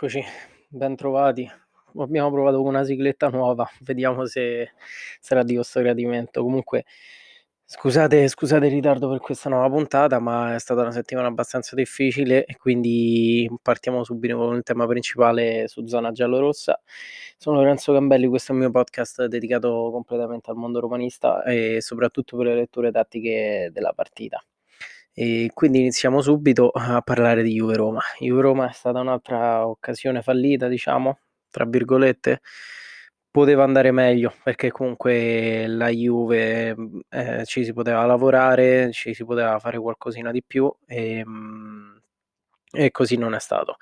Eccoci, bentrovati. Abbiamo provato con una sigletta nuova, vediamo se sarà di vostro gradimento. Comunque, scusate, scusate il ritardo per questa nuova puntata, ma è stata una settimana abbastanza difficile quindi partiamo subito con il tema principale su Zona Giallorossa. Sono Lorenzo Gambelli, questo è il mio podcast dedicato completamente al mondo romanista e soprattutto per le letture tattiche della partita. E quindi iniziamo subito a parlare di Juve Roma. Juve Roma è stata un'altra occasione fallita, diciamo, tra virgolette. Poteva andare meglio perché comunque la Juve eh, ci si poteva lavorare, ci si poteva fare qualcosina di più e, e così non è stato.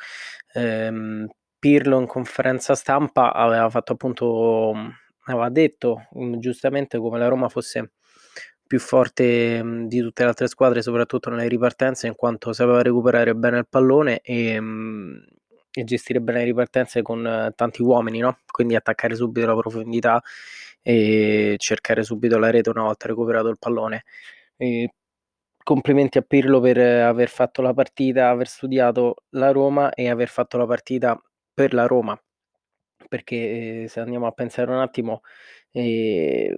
Ehm, Pirlo in conferenza stampa aveva fatto appunto, aveva detto giustamente come la Roma fosse più forte mh, di tutte le altre squadre, soprattutto nelle ripartenze, in quanto sapeva recuperare bene il pallone e, mh, e gestire bene le ripartenze con uh, tanti uomini, no? quindi attaccare subito la profondità e cercare subito la rete una volta recuperato il pallone. E complimenti a Pirlo per aver fatto la partita, aver studiato la Roma e aver fatto la partita per la Roma. Perché eh, se andiamo a pensare un attimo, eh,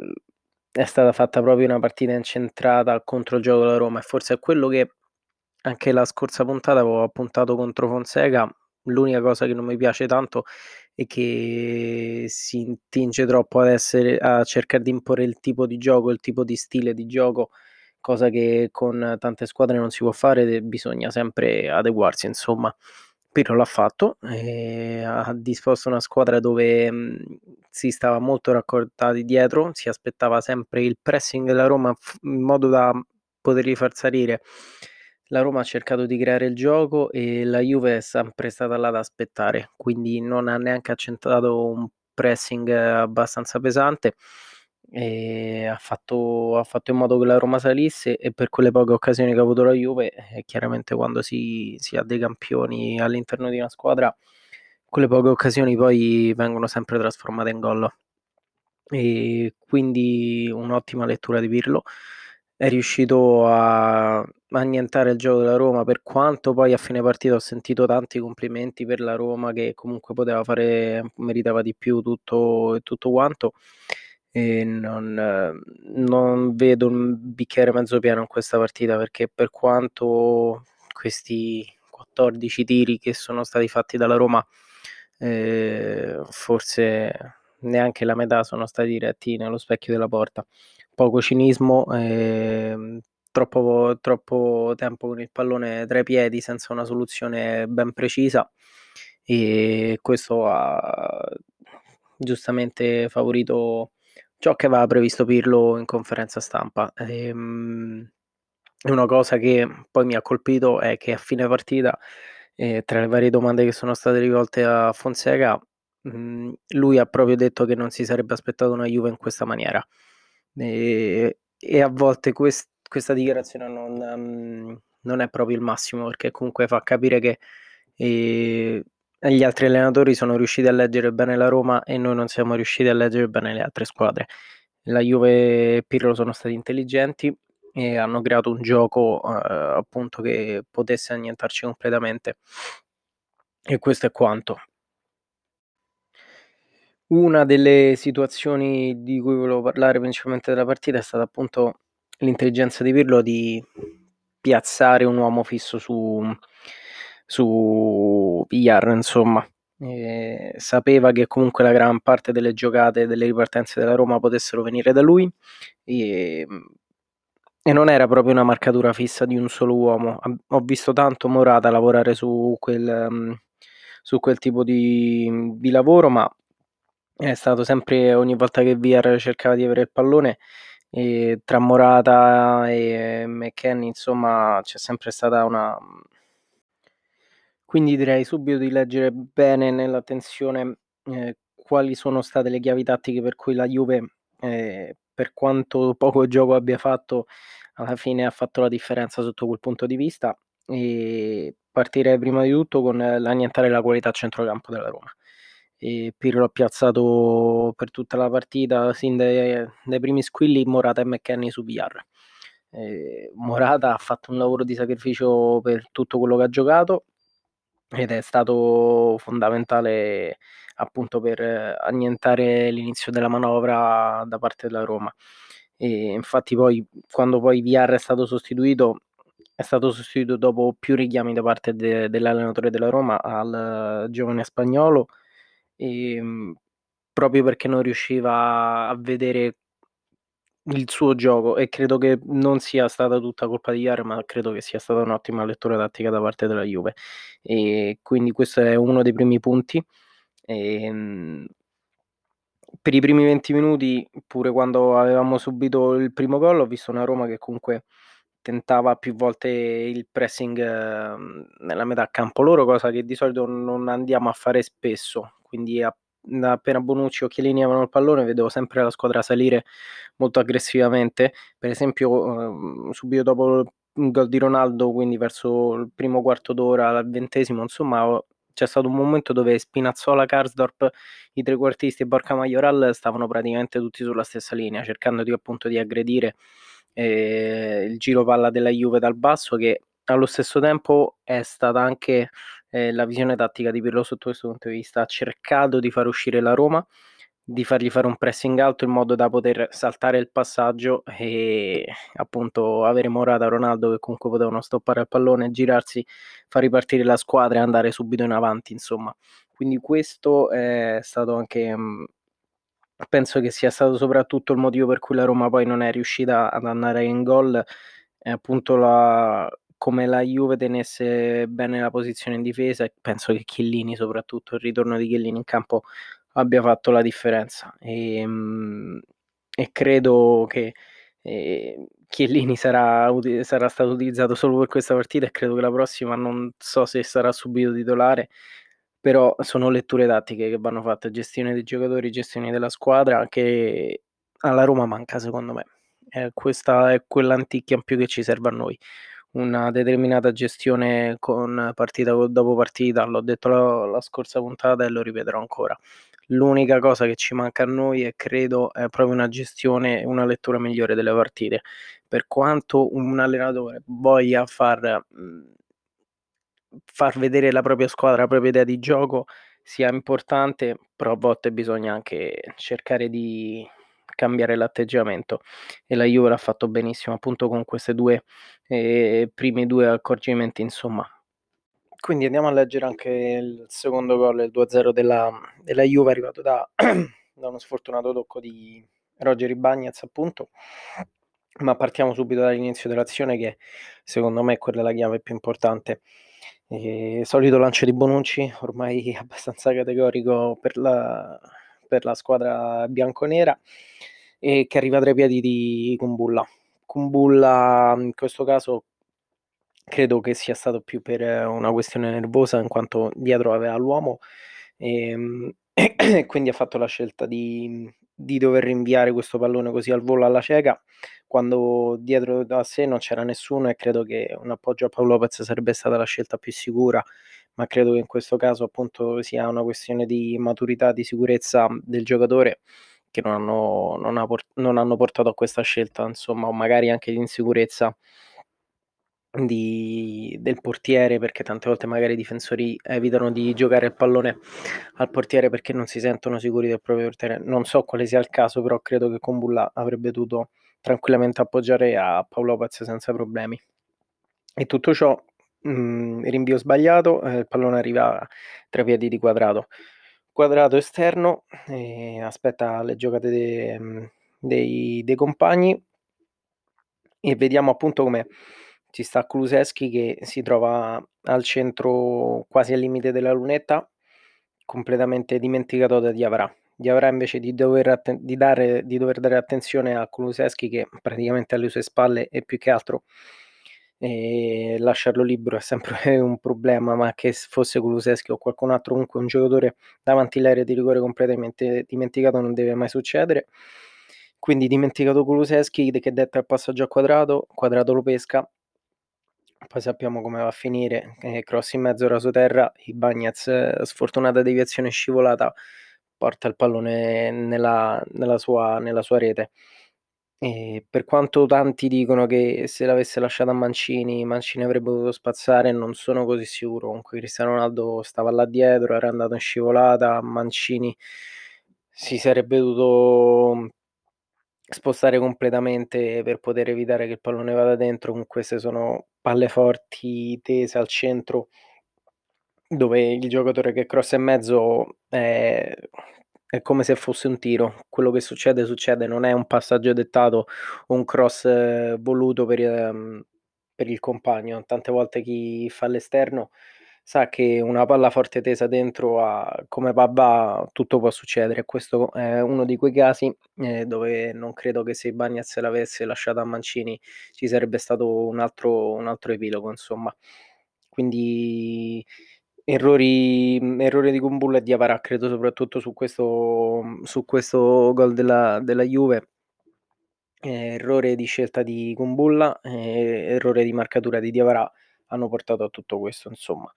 è stata fatta proprio una partita incentrata contro il gioco della Roma e forse è quello che anche la scorsa puntata avevo appuntato contro Fonseca. L'unica cosa che non mi piace tanto è che si intinge troppo ad essere a cercare di imporre il tipo di gioco, il tipo di stile di gioco, cosa che con tante squadre non si può fare, bisogna sempre adeguarsi, insomma. Pirlo l'ha fatto, e ha disposto una squadra dove mh, si stava molto raccordati dietro, si aspettava sempre il pressing della Roma in modo da poterli far salire. La Roma ha cercato di creare il gioco e la Juve è sempre stata là ad aspettare, quindi non ha neanche accentrato un pressing abbastanza pesante e ha fatto, ha fatto in modo che la Roma salisse e per quelle poche occasioni che ha avuto la Juve, eh, chiaramente quando si, si ha dei campioni all'interno di una squadra, quelle poche occasioni poi vengono sempre trasformate in gol. E quindi un'ottima lettura di Pirlo. È riuscito a annientare il gioco della Roma, per quanto poi a fine partita ho sentito tanti complimenti per la Roma che comunque poteva fare, meritava di più tutto tutto quanto e non, non vedo un bicchiere mezzo pieno in questa partita perché per quanto questi 14 tiri che sono stati fatti dalla Roma eh, forse neanche la metà sono stati diretti nello specchio della porta. Poco cinismo eh, troppo, troppo tempo con il pallone tra i piedi senza una soluzione ben precisa. E questo ha giustamente favorito ciò che aveva previsto Pirlo in conferenza stampa. Ehm, una cosa che poi mi ha colpito è che a fine partita, eh, tra le varie domande che sono state rivolte a Fonseca, mh, mhmm, lui ha proprio detto che non si sarebbe aspettato una Juve in questa maniera. E, e a volte quest, questa dichiarazione non, um, non, è proprio il massimo perché comunque fa capire che eh, gli altri allenatori sono riusciti a leggere bene la Roma e noi non siamo riusciti a leggere bene le altre squadre. La Juve e Pirlo sono stati intelligenti e hanno creato un gioco eh, appunto che potesse annientarci completamente. E questo è quanto. Una delle situazioni di cui volevo parlare principalmente della partita è stata appunto l'intelligenza di Pirlo di piazzare un uomo fisso su, su Villar, insomma. E sapeva che comunque la gran parte delle giocate delle ripartenze della Roma potessero venire da lui e, e, non era proprio una marcatura fissa di un solo uomo. Ho visto tanto Morata lavorare su quel, su quel tipo di, di lavoro, ma è stato sempre ogni volta che VR cercava di avere il pallone e tra Morata e McKenny insomma c'è sempre stata una quindi direi subito di leggere bene nell'attenzione eh, quali sono state le chiavi tattiche per cui la Juve, eh, per quanto poco gioco abbia fatto, alla fine ha fatto la differenza sotto quel punto di vista. E partirei prima di tutto con l'annientare la qualità centrocampo della Roma. E Pirlo ha piazzato per tutta la partita, sin dai, dai primi squilli, Morata e McKenny su VR. Eh, Morata ha fatto un lavoro di sacrificio per tutto quello che ha giocato ed è stato fondamentale appunto per annientare l'inizio della manovra da parte della Roma. E infatti poi quando poi Villar è stato sostituito è stato sostituito dopo più richiami da parte de- dell'allenatore della Roma al giovane spagnolo e, proprio perché non riusciva a vedere il suo gioco e credo che non sia stata tutta colpa di Iar, ma credo che sia stata un'ottima lettura tattica da parte della Juve. E quindi questo è uno dei primi punti. E, ehm, per i primi 20 minuti, pure quando avevamo subito il primo gol, ho visto una Roma che comunque tentava più volte il pressing ehm, nella metà campo loro, cosa che di solito non andiamo a fare spesso. Quindi a appena Bonucci o Chiellini avevano il pallone vedevo sempre la squadra salire molto aggressivamente. Per esempio, eh, subito dopo il gol di Ronaldo, quindi verso il primo quarto d'ora, al ventesimo, insomma, c'è stato un momento dove Spinazzola, Karsdorp, i trequartisti e Borca Majoral stavano praticamente tutti sulla stessa linea, cercando di appunto di aggredire eh, il giro palla della Juve dal basso che allo stesso tempo è stata anche eh, la visione tattica di Pirlo sotto questo punto di vista. Ha cercato di far uscire la Roma, di fargli fare un pressing alto in modo da poter saltare il passaggio e appunto avere Morata Ronaldo che comunque potevano stoppare il pallone, girarsi, far ripartire la squadra e andare subito in avanti, insomma. Quindi questo è stato anche mm, penso che sia stato soprattutto il motivo per cui la Roma poi non è riuscita ad andare in gol è appunto la come la Juve tenesse bene la posizione in difesa e penso che Chiellini soprattutto, il ritorno di Chiellini in campo abbia fatto la differenza e, ehm, e credo che eh, Chiellini sarà, sarà stato utilizzato solo per questa partita e credo che la prossima non so se sarà subito titolare però sono letture tattiche che vanno fatte, gestione dei giocatori, gestione della squadra che alla Roma manca secondo me. Eh, questa è quell'anticchia in più che ci serve a noi una determinata gestione con partita dopo partita, l'ho detto la, la scorsa puntata e lo ripeterò ancora. L'unica cosa che ci manca a noi e credo è proprio una gestione, una lettura migliore delle partite. Per quanto un allenatore voglia far, far vedere la propria squadra, la propria idea di gioco sia importante, però a volte bisogna anche cercare di cambiare l'atteggiamento. E la Juve l'ha fatto benissimo appunto con queste due eh, primi due accorgimenti insomma. Quindi andiamo a leggere anche il secondo gol il 2-0 della, della Juve arrivato da, da uno sfortunato tocco di Roger Ibagnez appunto. Ma partiamo subito dall'inizio dell'azione che secondo me è quella la chiave più importante. E, solito lancio di Bonucci ormai abbastanza categorico per la, per la squadra bianconera e che arriva tra i piedi di Kumbulla. Kumbulla in questo caso credo che sia stato più per una questione nervosa in quanto dietro aveva l'uomo ehm, e, e quindi ha fatto la scelta di, di, dover rinviare questo pallone così al volo alla cieca quando dietro da sé non c'era nessuno e credo che un appoggio a Paolo Lopez sarebbe stata la scelta più sicura ma credo che in questo caso appunto sia una questione di maturità, di sicurezza del giocatore che non hanno, non, ha port- non hanno portato a questa scelta, insomma, o magari anche di insicurezza di, del portiere, perché tante volte magari i difensori evitano di giocare il pallone al portiere perché non si sentono sicuri del proprio portiere. Non so quale sia il caso, però credo che Combulla avrebbe dovuto tranquillamente appoggiare a Paolo Lopez senza problemi. E tutto ciò mh, rinvio sbagliato, eh, il pallone arriva tra i piedi di quadrato. Quadrato esterno, eh, aspetta le giocate de, dei, dei, compagni e vediamo appunto come ci sta Kuluseschi che si trova al centro quasi al limite della lunetta, completamente dimenticato da Diavra. Diavra invece di dover, atten- di dare, di dover dare attenzione a Kuluseschi che praticamente alle sue spalle e più che altro e lasciarlo libero è sempre un problema, ma che fosse Kuluseschi o qualcun altro, comunque un giocatore davanti all'area di rigore completamente dimenticato non deve mai succedere. Quindi dimenticato Kuluseschi che detta il passaggio a quadrato, quadrato lo pesca, poi sappiamo come va a finire, eh, cross in mezzo rasoterra, i Bagnaz, sfortunata deviazione scivolata, porta il pallone nella, nella, sua, nella sua rete E per quanto tanti dicono che se l'avesse lasciata a Mancini, Mancini avrebbe potuto spazzare, non sono così sicuro. Comunque Cristiano Ronaldo stava là dietro, era andato in scivolata, Mancini si sarebbe dovuto spostare completamente per poter evitare che il pallone vada dentro. Comunque queste sono palle forti tese al centro dove il giocatore che crossa in mezzo è, è come se fosse un tiro. Quello che succede, succede, non è un passaggio dettato un cross eh, voluto per, ehm, per il compagno. Tante volte chi fa l'esterno sa che una palla forte tesa dentro a come Babba tutto può succedere. Questo è uno di quei casi eh, dove non credo che se Bagnaz l'avesse lasciata a Mancini ci sarebbe stato un altro, un altro epilogo, insomma. Quindi Errori, errori di Kumbulla e di Avarà, credo soprattutto su questo, su questo gol della, della Juve. Eh, errore di scelta di Kumbulla, eh, errore di marcatura di Diavarà hanno portato a tutto questo, insomma.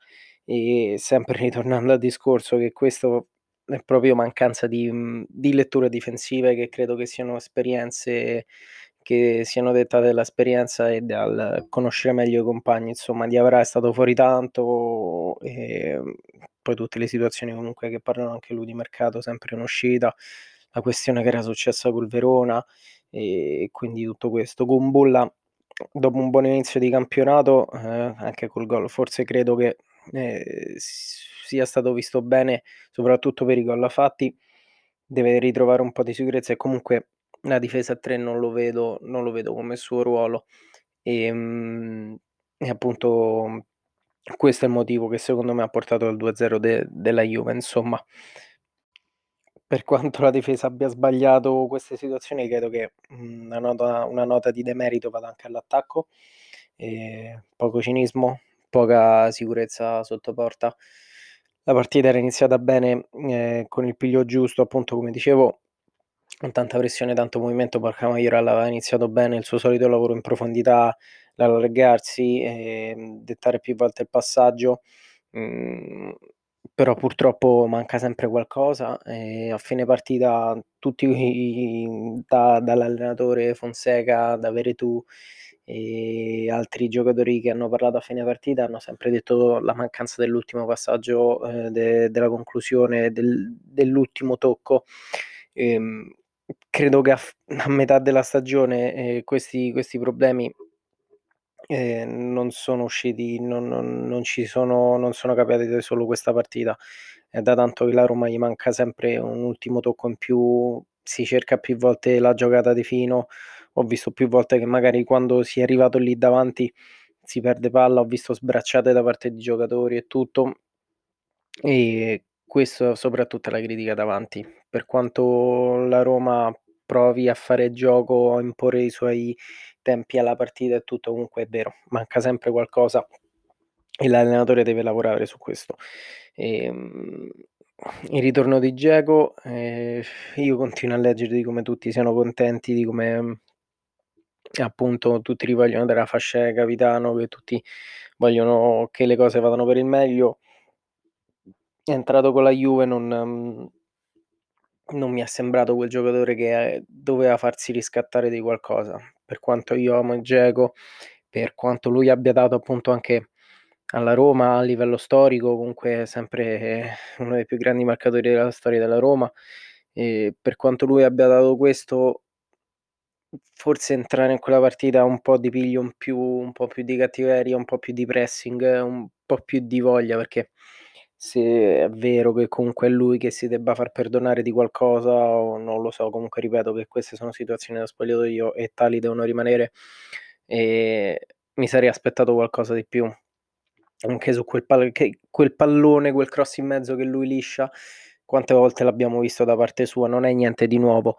E sempre ritornando al discorso che questo è proprio mancanza di, di letture difensive che credo che siano esperienze che siano dettate dall'esperienza e dal conoscere meglio i compagni. Insomma, Diavara è stato fuori tanto e poi tutte le situazioni comunque che parlano anche lui di mercato, sempre in uscita, la questione che era successa col Verona e quindi tutto questo. Con Bulla, dopo un buon inizio di campionato, eh, anche col gol, forse credo che eh, sia stato visto bene, soprattutto per i gol fatti, deve ritrovare un po' di sicurezza e comunque la difesa a 3 non lo vedo, non lo vedo come suo ruolo. E, ehm, e appunto questo è il motivo che secondo me ha portato al 2-0 de- della Juve. Insomma, per quanto la difesa abbia sbagliato queste situazioni, credo che una nota, una nota di demerito vada anche all'attacco. E poco cinismo, poca sicurezza sotto porta. La partita era iniziata bene eh, con il piglio giusto, appunto come dicevo, con tanta pressione, tanto movimento, Borja Majoral aveva iniziato bene il suo solito lavoro in profondità, l'allargarsi, e dettare più volte il passaggio, mh, però purtroppo manca sempre qualcosa e a fine partita tutti da, dall'allenatore Fonseca, da Veretù e altri giocatori che hanno parlato a fine partita hanno sempre detto la mancanza dell'ultimo passaggio, eh, de, della conclusione, del, dell'ultimo tocco. Ehm, credo che a, a metà della stagione eh, questi, questi problemi eh, non sono usciti, non, non, non, ci sono, non sono capitati solo questa partita. È da tanto che la Roma gli manca sempre un ultimo tocco in più, si cerca più volte la giocata di fino. Ho visto più volte che magari quando si è arrivato lì davanti si perde palla, ho visto sbracciate da parte di giocatori e tutto. E questo soprattutto è la critica davanti. Per quanto la Roma provi a fare gioco, a imporre i suoi tempi alla partita e tutto, comunque è vero, manca sempre qualcosa e l'allenatore deve lavorare su questo. E, ehm, il ritorno di Geco, eh, io continuo a leggere di come tutti siano contenti, di come appunto tutti gli vogliono dare la fascia di capitano, che tutti vogliono che le cose vadano per il meglio. È entrato con la Juve, non, non mi è sembrato quel giocatore che eh, doveva farsi riscattare di qualcosa. Per quanto io amo Dzeko, per quanto lui abbia dato appunto anche alla Roma a livello storico, comunque sempre uno dei più grandi marcatori della storia della Roma. E per quanto lui abbia dato questo, forse entrare in quella partita un po' di piglio in più, un po' più di cattiveria, un po' più di pressing, un po' più di voglia, perché se è vero che comunque è lui che si debba far perdonare di qualcosa o non lo so, comunque ripeto che queste sono situazioni da spogliatoio e tali devono rimanere e mi sarei aspettato qualcosa di più. Anche su quel, pal- quel pallone, quel cross in mezzo che lui liscia quante volte l'abbiamo visto da parte sua, non è niente di nuovo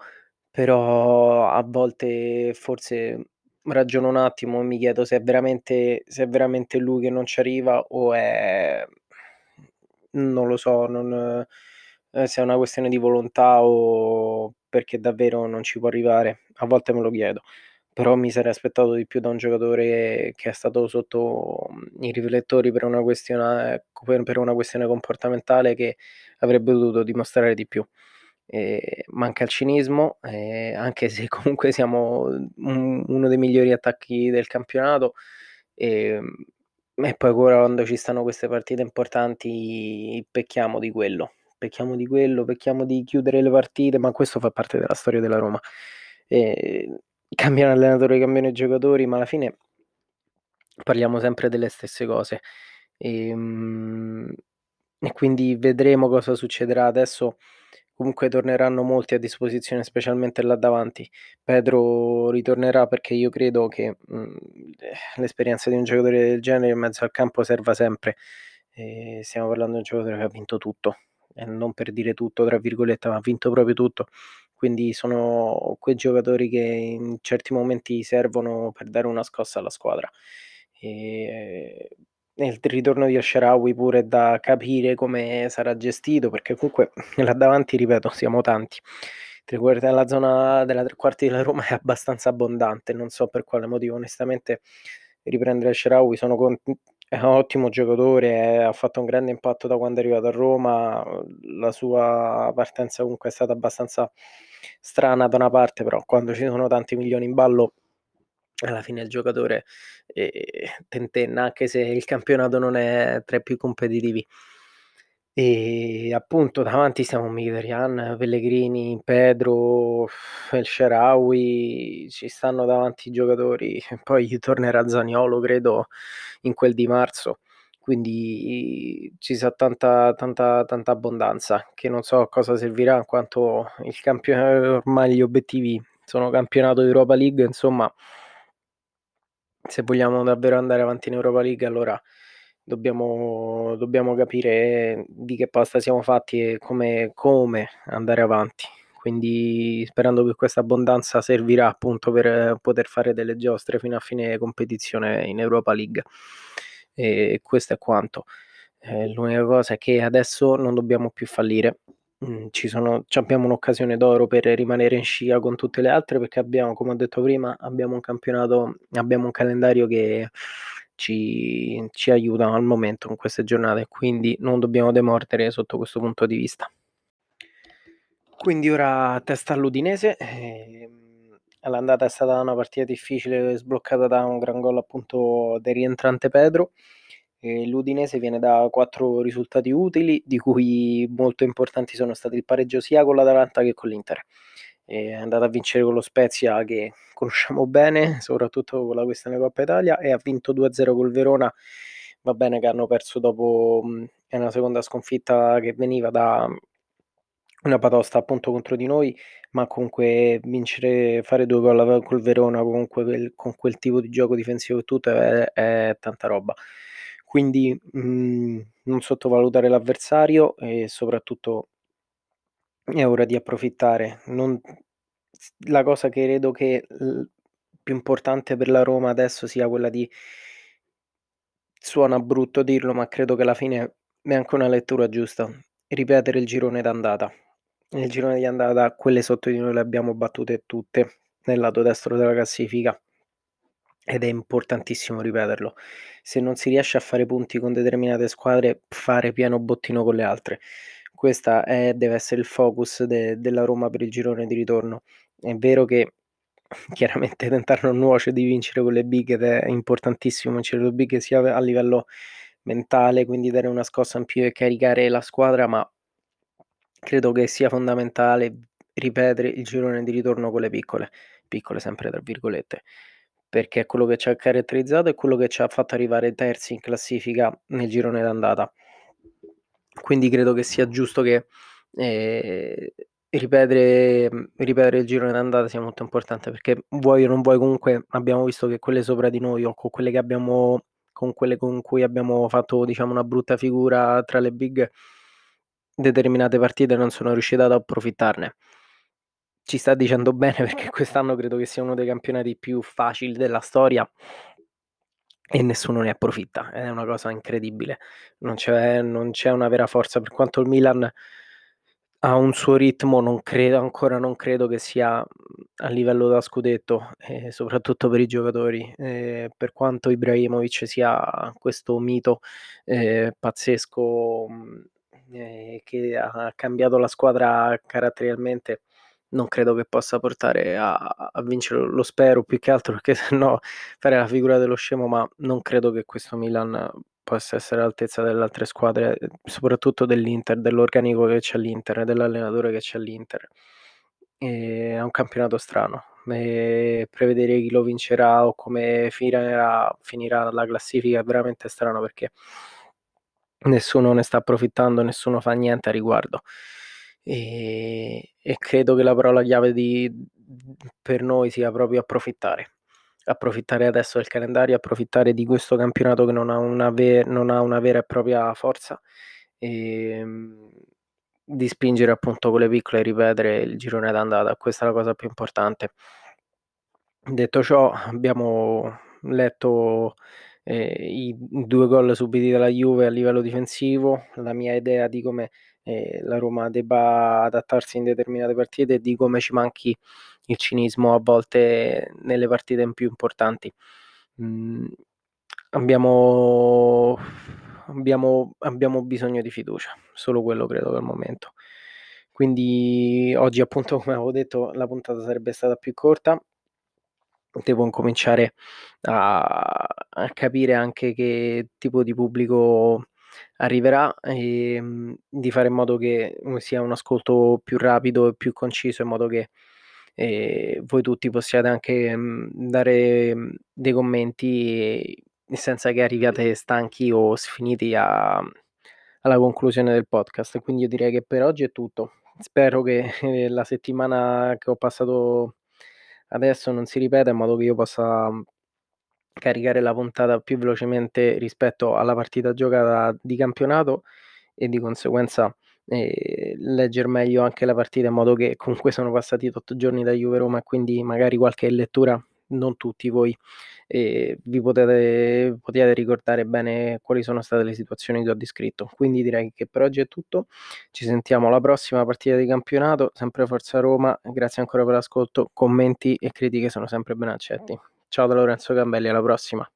però a volte forse ragiono un attimo e mi chiedo se è veramente, se è veramente lui che non ci arriva o è non lo so, non, eh, se è una questione di volontà o perché davvero non ci può arrivare. A volte me lo chiedo, però mi sarei aspettato di più da un giocatore che è stato sotto mm, i riflettori per una questione, per una questione comportamentale che avrebbe dovuto dimostrare di più. ehm, manca il cinismo, ehm, anche se comunque siamo un uno dei migliori attacchi del campionato, ehm, e poi quando ci stanno queste partite importanti pecchiamo di quello. Pecchiamo di quello, pecchiamo di chiudere le partite, ma questo fa parte della storia della Roma. Ehm, cambiano allenatore, cambiano i giocatori, ma alla fine parliamo sempre delle stesse cose. Ehm, e quindi vedremo cosa succederà. Adesso comunque torneranno molti a disposizione, specialmente là davanti. Pedro ritornerà perché io credo che, mhmm, l'esperienza di un giocatore del genere in mezzo al campo serva sempre. Ehm, stiamo parlando di un giocatore che ha vinto tutto, e non per dire "tutto" tra virgolette, ma ha vinto proprio tutto. Quindi sono quei giocatori che in certi momenti servono per dare una scossa alla squadra. E il ritorno di El pure da capire come sarà gestito, perché comunque là davanti, ripeto, siamo tanti. Tre quarti della zona della tre quarti della Roma è abbastanza abbondante, non so per quale motivo. Onestamente riprendere El Shaarawy sono con è un ottimo giocatore, ha fatto un grande impatto da quando è arrivato a Roma, la sua partenza comunque è stata abbastanza strana da una parte, però quando ci sono tanti milioni in ballo alla fine il giocatore, ehm, tentenna, anche se il campionato non è tra i più competitivi. E appunto davanti siamo Mkhitaryan, Pellegrini, Pedro, El Shaarawy, ci stanno davanti i giocatori, poi tornerà Zaniolo credo in quel di marzo, quindi ci sa tanta tanta tanta abbondanza, che non so a cosa servirà in quanto il campionato ormai gli obiettivi sono campionato, Europa League, insomma se vogliamo davvero andare avanti in Europa League allora dobbiamo dobbiamo capire di che pasta siamo fatti e come come andare avanti. Quindi sperando che questa abbondanza servirà appunto per poter fare delle giostre fino a fine competizione in Europa League. E questo è quanto. Ehm, l'unica cosa è che adesso non dobbiamo più fallire. Mhmm, ci sono c'abbiamo un'occasione d'oro per rimanere in scia con tutte le altre, perché abbiamo, come ho detto prima, abbiamo un campionato abbiamo un calendario che ci ci aiuta al momento in queste giornate, quindi non dobbiamo demordere sotto questo punto di vista. Quindi ora testa all'Udinese, ehm, all'andata è stata una partita difficile, sbloccata da un gran gol appunto del rientrante Pedro. L'Udinese viene da 4 risultati utili, di cui molto importanti sono stati il pareggio sia con l'Atalanta che con l'Inter. È andata a vincere con lo Spezia che conosciamo bene, soprattutto con la questione Coppa Italia, e ha vinto 2-0 col Verona. Va bene che hanno perso dopo è una seconda sconfitta che veniva da una batosta appunto contro di noi, ma comunque vincere, fare 2 gol col Verona comunque con quel tipo di gioco difensivo e tutto è è tanta roba. Quindi, mhmm, non sottovalutare l'avversario e soprattutto è ora di approfittare. Non la cosa che credo che l più importante per la Roma adesso sia quella di suona brutto dirlo, ma credo che alla fine è anche una lettura giusta, ripetere il girone d'andata. Nel girone di andata quelle sotto di noi le abbiamo battute tutte nel lato destro della classifica. Ed è importantissimo ripeterlo. Se non si riesce a fare punti con determinate squadre, fare pieno bottino con le altre. Questa è deve essere il focus de della Roma per il girone di ritorno. È vero che chiaramente tentare non nuoce di vincere con le big ed è importantissimo vincere le big sia a livello mentale, quindi dare una scossa in più e caricare la squadra, ma credo che sia fondamentale ripetere il girone di ritorno con le piccole, piccole sempre tra virgolette perché è quello che ci ha caratterizzato e quello che ci ha fatto arrivare terzi in classifica nel girone d'andata. Quindi credo che sia giusto che, ehm, ripetere ripetere il girone d'andata sia molto importante, perché vuoi o non vuoi comunque abbiamo visto che quelle sopra di noi o con quelle abbiamo con quelle con cui abbiamo fatto diciamo una brutta figura tra le big, determinate partite non sono riuscite ad approfittarne ci sta dicendo bene perché quest'anno credo che sia uno dei campionati più facili della storia e nessuno ne approfitta. È una cosa incredibile. Non c'è non c'è una vera forza. Per quanto il Milan ha un suo ritmo, non credo ancora non credo che sia, mhmm, a livello da scudetto, e soprattutto per i giocatori. Ehm, per quanto Ibrahimovic sia questo mito, ehm, pazzesco, mhmm, eh, che ha cambiato la squadra caratterialmente, non credo che possa portare a, a vincere, lo spero più che altro perché se no fare la figura dello scemo, ma non credo che questo Milan possa essere all'altezza delle altre squadre, soprattutto dell'Inter, dell'organico che c'è all'Inter, dell'allenatore che c'è all'Inter. E è un campionato strano. E prevedere chi lo vincerà o come finirà, finirà la classifica è veramente strano perché nessuno ne sta approfittando, nessuno fa niente a riguardo. E, e credo che la parola chiave di, per noi sia proprio approfittare. Approfittare adesso del calendario, approfittare di questo campionato che non ha una, ver- non ha una vera e propria forza e ehm, di spingere appunto con le piccole e ripetere il girone d'andata. Questa è la cosa più importante. Detto ciò, abbiamo letto eh, i due gol subiti dalla Juve a livello difensivo, la mia idea di come eh, la Roma debba adattarsi in determinate partite e di come ci manchi il cinismo a volte nelle partite più importanti. Mm, abbiamo, abbiamo, abbiamo bisogno di fiducia, solo quello credo che al momento. Quindi oggi appunto come avevo detto la puntata sarebbe stata più corta, devo incominciare a, a capire anche che tipo di pubblico arriverà e ehm, di fare in modo che sia un ascolto più rapido e più conciso in modo che eh, voi tutti possiate anche mh, dare mh, dei commenti senza che arriviate stanchi o sfiniti a, alla conclusione del podcast. Quindi io direi che per oggi è tutto. Spero che eh, la settimana che ho passato adesso non si ripeta in modo che io possa mhmm, caricare la puntata più velocemente rispetto alla partita giocata di campionato e di conseguenza eh, leggere meglio anche la partita in modo che comunque sono passati 8 giorni da Juve Roma e quindi magari qualche lettura non tutti voi eh, vi potete, potete ricordare bene quali sono state le situazioni che ho descritto. Quindi direi che per oggi è tutto. Ci sentiamo alla prossima partita di campionato. Sempre Forza Roma. Grazie ancora per l'ascolto. Commenti e critiche sono sempre ben accetti. Ciao da Lorenzo Gambelli, alla prossima.